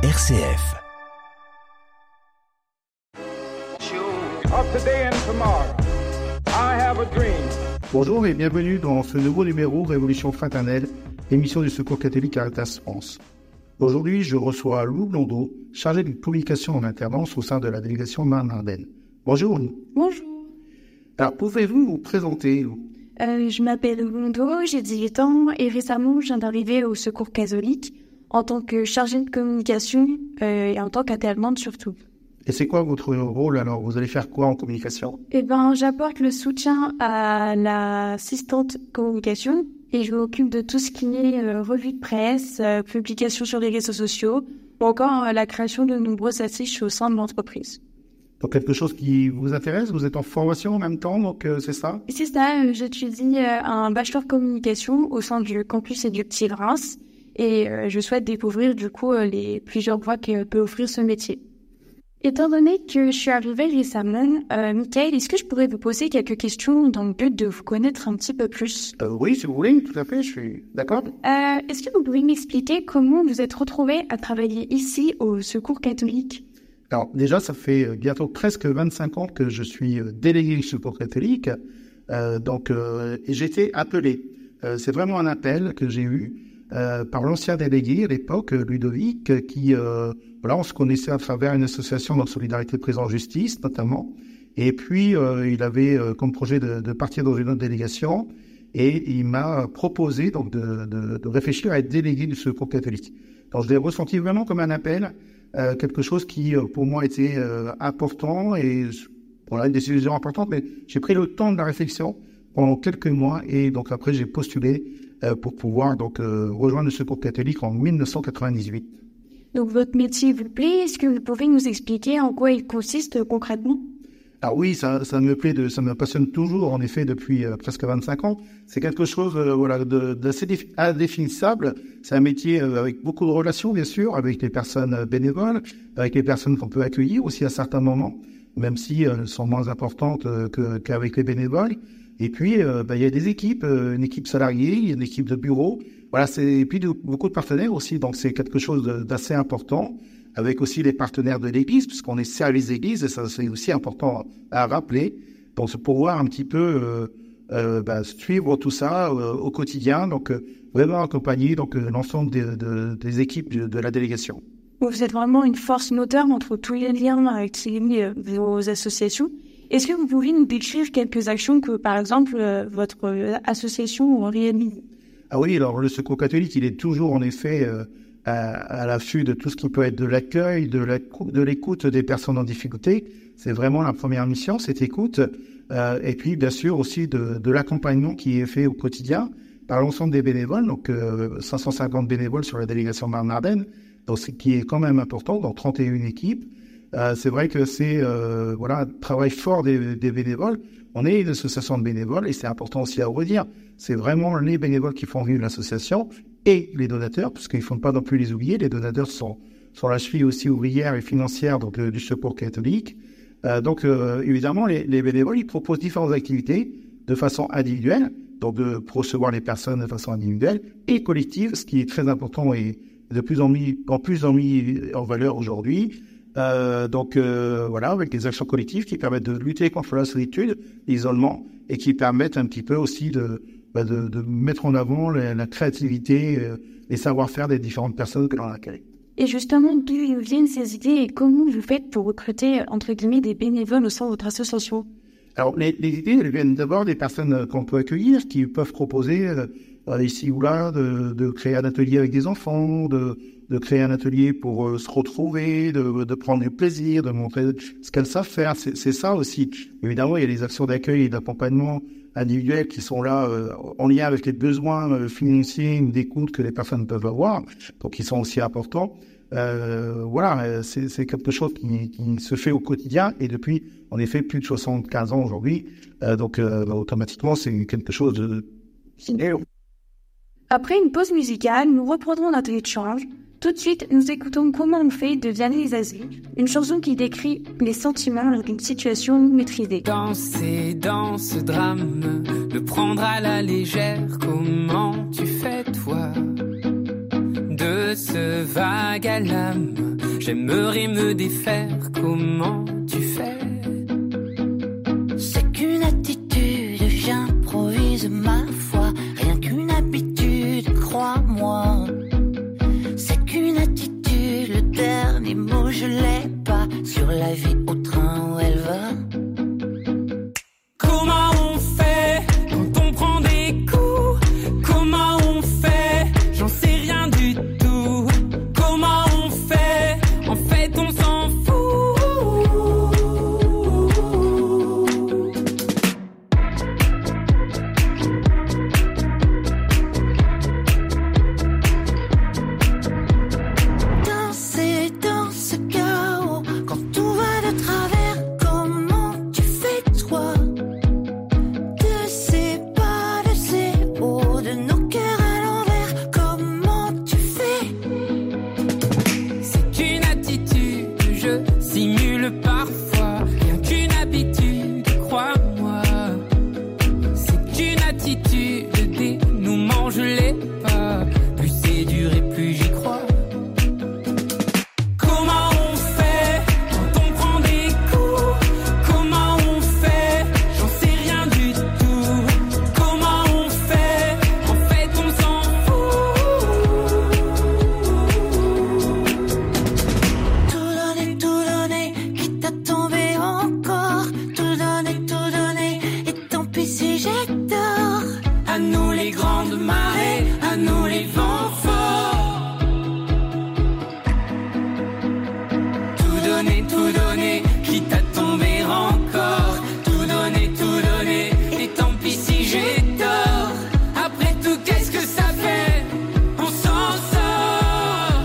RCF. Bonjour et bienvenue dans ce nouveau numéro Révolution fraternelle, émission du Secours catholique Caritas France. Aujourd'hui, je reçois Lou Blondeau, chargé de communication en alternance au sein de la délégation Marne-Ardenne. Bonjour Lou. Bonjour. Alors, pouvez-vous vous présenter Lou? Euh, je m'appelle Londo, j'ai 18 ans et récemment je viens d'arriver au Secours catholique en tant que chargée de communication euh, et en tant qu'alternante surtout. Et c'est quoi votre rôle alors? Vous allez faire quoi en communication? Eh ben, j'apporte le soutien à l'assistante communication et je m'occupe de tout ce qui est euh, revue de presse, euh, publication sur les réseaux sociaux ou encore euh, la création de nombreuses affiches au sein de l'entreprise. Donc quelque chose qui vous intéresse? Vous êtes en formation en même temps, donc euh, c'est ça? Et C'est ça, j'étudie un bachelor communication au sein du campus éducatif Reims et euh, je souhaite découvrir du coup euh, les plusieurs voies que peut offrir ce métier. Étant donné que je suis arrivée récemment, euh, Michael, est-ce que je pourrais vous poser quelques questions dans le but de vous connaître un petit peu plus? Euh, Oui, si vous voulez, tout à fait, je suis d'accord. euh, Est-ce que vous pouvez m'expliquer comment vous êtes retrouvé à travailler ici au Secours catholique? Alors déjà, ça fait bientôt presque 25 ans que je suis délégué du Secours catholique, euh, donc j'ai été appelé. C'est vraiment un appel que j'ai eu euh, par l'ancien délégué à l'époque, Ludovic, qui euh, voilà, on se connaissait à travers une association de solidarité prison en justice notamment. Et puis euh, il avait euh, comme projet de, de partir dans une autre délégation. Et il m'a proposé donc de, de, de réfléchir à être délégué du Secours catholique. Donc je l'ai ressenti vraiment comme un appel, euh, quelque chose qui pour moi était important et voilà une décision importante. Mais j'ai pris le temps de la réflexion pendant quelques mois et donc après j'ai postulé pour pouvoir donc euh, rejoindre le Secours catholique en 1998. Donc votre métier vous plaît? Est-ce que vous pouvez nous expliquer en quoi il consiste euh, concrètement? Alors oui, ça, ça me plaît, de, ça me passionne toujours, en effet, depuis euh, presque 25 ans. C'est quelque chose, euh, voilà, d'assez défi- indéfinissable. C'est un métier euh, avec beaucoup de relations, bien sûr, avec les personnes euh, bénévoles, avec les personnes qu'on peut accueillir aussi à certains moments, même si euh, elles sont moins importantes euh, qu'avec les bénévoles. Et puis, euh, bah, il y a des équipes, euh, une équipe salariée, une équipe de bureau. Voilà, et puis beaucoup de partenaires aussi. Donc c'est quelque chose d'assez important avec aussi les partenaires de l'Église, puisqu'on est service d'Église, et ça c'est aussi important à rappeler. Donc pour voir un petit peu euh, bah, suivre tout ça au quotidien, donc vraiment accompagner donc l'ensemble des, de- des équipes de, la délégation. Vous êtes vraiment une force moteur entre tous les liens avec vos associations. Est-ce que vous pouvez nous décrire quelques actions que, par exemple, euh, votre euh, association réalise? Ah oui, alors le Secours catholique, il est toujours en effet euh, à, à l'affût de tout ce qui peut être de l'accueil, de l'écoute des personnes en difficulté. C'est vraiment la première mission, cette écoute. Et puis, bien sûr, aussi de, l'accompagnement qui est fait au quotidien par l'ensemble des bénévoles, donc euh, 550 bénévoles sur la délégation Marne-Ardenne, ce qui est quand même important, dans 31 équipes. Euh, c'est vrai que c'est euh, voilà un travail fort des, bénévoles. On est une association de bénévoles et c'est important aussi à redire. C'est vraiment les bénévoles qui font vivre l'association et les donateurs, parce qu'il ne faut pas non plus les oublier. Les donateurs sont, sont la cheville aussi ouvrière et financière euh, du secours catholique. Donc évidemment, les, les bénévoles, ils proposent différentes activités de façon individuelle, donc de recevoir les personnes de façon individuelle et collective, ce qui est très important et de plus en, mis, en plus en mis en valeur aujourd'hui. Euh, donc euh, voilà, avec des actions collectives qui permettent de lutter contre la solitude, l'isolement, et qui permettent un petit peu aussi de, bah, de, de mettre en avant la, la créativité, euh, les savoir-faire des différentes personnes que l'on accueille. Et justement, d'où viennent ces idées et comment vous faites pour recruter, entre guillemets, des bénévoles au sein de votre association? Alors, les, les idées, elles viennent d'abord des personnes qu'on peut accueillir, qui peuvent proposer ici ou là de, de créer un atelier avec des enfants, de, de créer un atelier pour euh, se retrouver, de, de prendre du plaisir, de montrer ce qu'elles savent faire. C'est ça aussi. Évidemment, il y a les actions d'accueil et d'accompagnement individuels qui sont là euh, en lien avec les besoins euh, financiers ou d'écoute que les personnes peuvent avoir, donc ils sont aussi importants. Euh, voilà, c'est quelque chose qui, qui se fait au quotidien et depuis, en effet, plus de 75 ans aujourd'hui. Donc, bah, automatiquement, c'est quelque chose de... Après une pause musicale, nous reprendrons notre échange. Tout de suite, nous écoutons Comment on fait de Vianney Zazie, une chanson qui décrit les sentiments lors d'une situation maîtrisée. Danser dans ce drame, le prendre à la légère, comment tu fais toi? De ce vague à l'âme. J'aimerais me défaire, comment tu fais? C'est qu'une attitude, j'improvise ma dernier mot je l'ai pas sur la vie donner, tout donner, quitte à tomber encore? Tout donner, tout donner, et tant pis si j'ai tort. Après tout, qu'est-ce que ça fait? On s'en sort.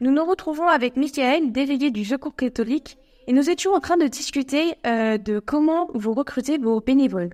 Nous nous retrouvons avec Michael, délégué du Secours catholique, et nous étions en train de discuter euh, de comment vous recrutez vos bénévoles.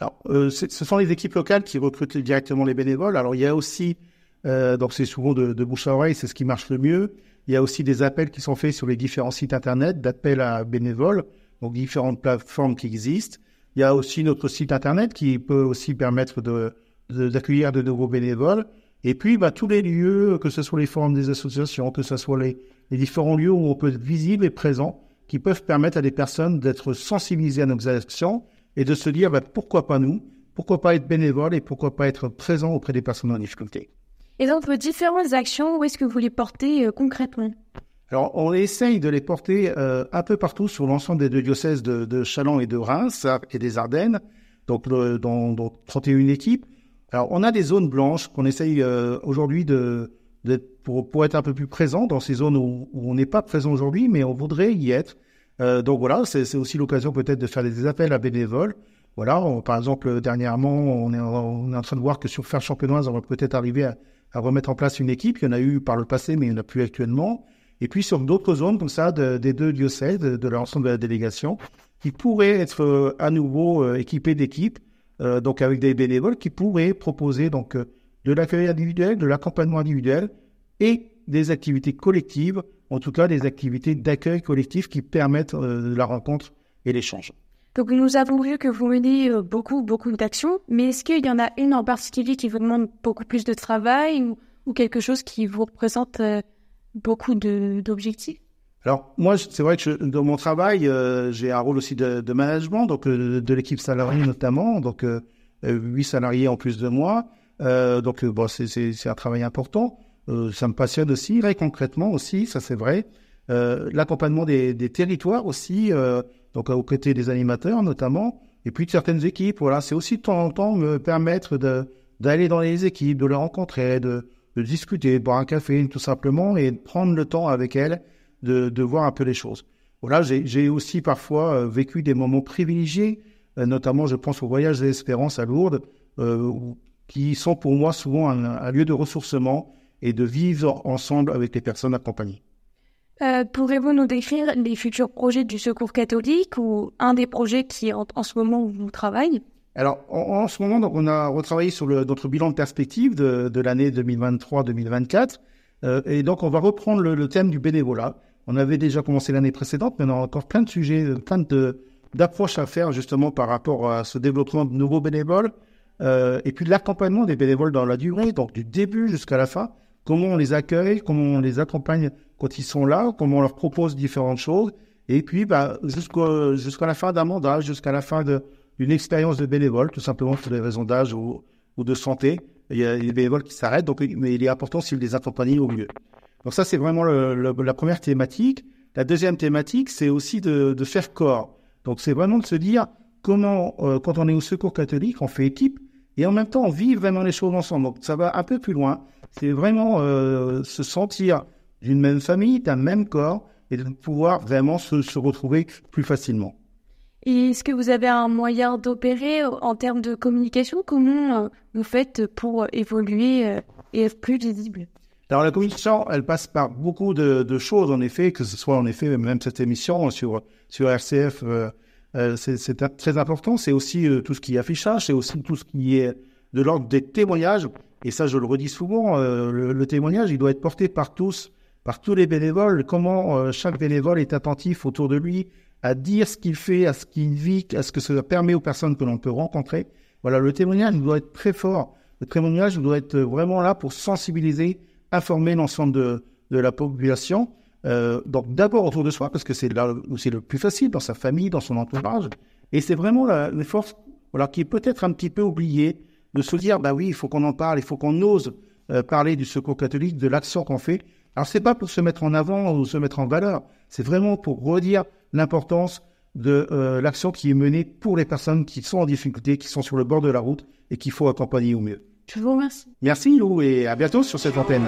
Alors, euh, ce sont les équipes locales qui recrutent directement les bénévoles. Alors, il y a aussi, euh, donc c'est souvent de, de bouche à oreille, c'est ce qui marche le mieux. Il y a aussi des appels qui sont faits sur les différents sites internet d'appels à bénévoles, donc différentes plateformes qui existent. Il y a aussi notre site internet qui peut aussi permettre de de- d'accueillir de, nouveaux bénévoles. Et puis, bah, tous les lieux, que ce soit les forums des associations, que ce soit les, les différents lieux où on peut être visible et présent, qui peuvent permettre à des personnes d'être sensibilisées à nos actions et de se dire bah, pourquoi pas nous, pourquoi pas être bénévole et pourquoi pas être présent auprès des personnes en difficulté. Et dans vos différentes actions, où est-ce que vous les portez euh, concrètement? Alors, on essaye de les porter euh, un peu partout sur l'ensemble des deux diocèses de, de Châlons et de Reims et des Ardennes, donc le- dans, dans 31 équipes. Alors, on a des zones blanches qu'on essaye euh, aujourd'hui de, de- pour, pour être un peu plus présent dans ces zones où, où on n'est pas présent aujourd'hui, mais on voudrait y être. Euh, donc voilà, c'est aussi l'occasion peut-être de faire des appels à bénévoles. Voilà, par exemple, dernièrement, on est, on est en train de voir que sur Faire Champenoise, on va peut-être arriver à, remettre en place une équipe. Il y en a eu par le passé, mais il n'y en a plus actuellement. Et puis sur d'autres zones comme ça, de- des deux diocèses, de, de l'ensemble de la délégation, qui pourraient être euh, à nouveau euh, équipés d'équipes, euh, donc avec des bénévoles qui pourraient proposer donc euh, de l'accueil individuel, de l'accompagnement individuel et des activités collectives, en tout cas des activités d'accueil collectif qui permettent euh, la rencontre et l'échange. Donc nous avons vu que vous menez euh, beaucoup, beaucoup d'actions, mais est-ce qu'il y en a une en particulier qui vous demande beaucoup plus de travail ou, ou quelque chose qui vous représente euh, beaucoup d'objectifs? Alors moi, c'est vrai que je- dans mon travail, euh, j'ai un rôle aussi de, de management, donc euh, de l'équipe salariée notamment, donc euh, huit salariés en plus de moi. Donc bon, c'est un travail important. Euh, ça me passionne aussi, concrètement aussi, ça c'est vrai. Euh, L'accompagnement des, des territoires aussi, euh, donc aux côtés des animateurs notamment, et puis de certaines équipes. Voilà, c'est aussi de temps en temps me permettre d'aller dans les équipes, de les rencontrer, de, discuter, de boire un café tout simplement et de prendre le temps avec elles de, voir un peu les choses. Voilà, j'ai aussi parfois vécu des moments privilégiés, notamment je pense au voyage de l'espérance à Lourdes, qui sont pour moi souvent un lieu de ressourcement et de vivre ensemble avec les personnes accompagnées. Euh, Pourrez-vous nous décrire les futurs projets du Secours catholique ou un des projets qui en, en ce moment vous travaille Alors, en, en ce moment, donc, on a retravaillé sur le, notre bilan de perspective de, de l'année 2023-2024. Euh, et donc, on va reprendre le, le thème du bénévolat. On avait déjà commencé l'année précédente, mais on a encore plein de sujets, euh, plein de d'approches à faire justement par rapport à ce développement de nouveaux bénévoles euh, et puis l'accompagnement des bénévoles dans la durée, donc du début jusqu'à la fin. Comment on les accueille, comment on les accompagne quand ils sont là, comment on leur propose différentes choses, et puis bah, jusqu'à la fin d'un mandat, jusqu'à la fin d'une expérience de bénévole, tout simplement pour des raisons d'âge ou, de santé. Il y a des bénévoles qui s'arrêtent, mais il est important s'ils les accompagnent au mieux. Donc ça, c'est vraiment la première thématique. La deuxième thématique, c'est aussi de, de faire corps. Donc c'est vraiment de se dire comment, euh, quand on est au secours catholique, on fait équipe et en même temps on vit vraiment les choses ensemble. Donc ça va un peu plus loin. C'est vraiment euh, se sentir d'une même famille, d'un même corps et de pouvoir vraiment se, se retrouver plus facilement. Et est-ce que vous avez un moyen d'opérer euh, en termes de communication? Comment euh, vous faites pour évoluer et être plus visible? Alors la communication, elle passe par beaucoup de, de choses en effet, que ce soit en effet même cette émission sur sur RCF, euh, euh, c'est très important. C'est aussi euh, tout ce qui est affichage, c'est aussi tout ce qui est de l'ordre des témoignages. Et ça, je le redis souvent, euh, le, le témoignage, il doit être porté par tous, par tous les bénévoles. Comment euh, chaque bénévole est attentif autour de lui à dire ce qu'il fait, à ce qu'il vit, à ce que ça permet aux personnes que l'on peut rencontrer. Voilà, le témoignage doit être très fort. Le témoignage doit être vraiment là pour sensibiliser, informer l'ensemble de, de la population. Euh, donc d'abord autour de soi, parce que c'est là où c'est le plus facile, dans sa famille, dans son entourage. Et c'est vraiment la force voilà, qui est peut-être un petit peu oubliée, de se dire, bah oui, il faut qu'on en parle, il faut qu'on ose euh, parler du secours catholique, de l'action qu'on fait. Alors c'est pas pour se mettre en avant ou se mettre en valeur, c'est vraiment pour redire l'importance de euh, l'action qui est menée pour les personnes qui sont en difficulté, qui sont sur le bord de la route et qu'il faut accompagner au mieux. Je vous remercie. Merci Lou et à bientôt sur cette antenne.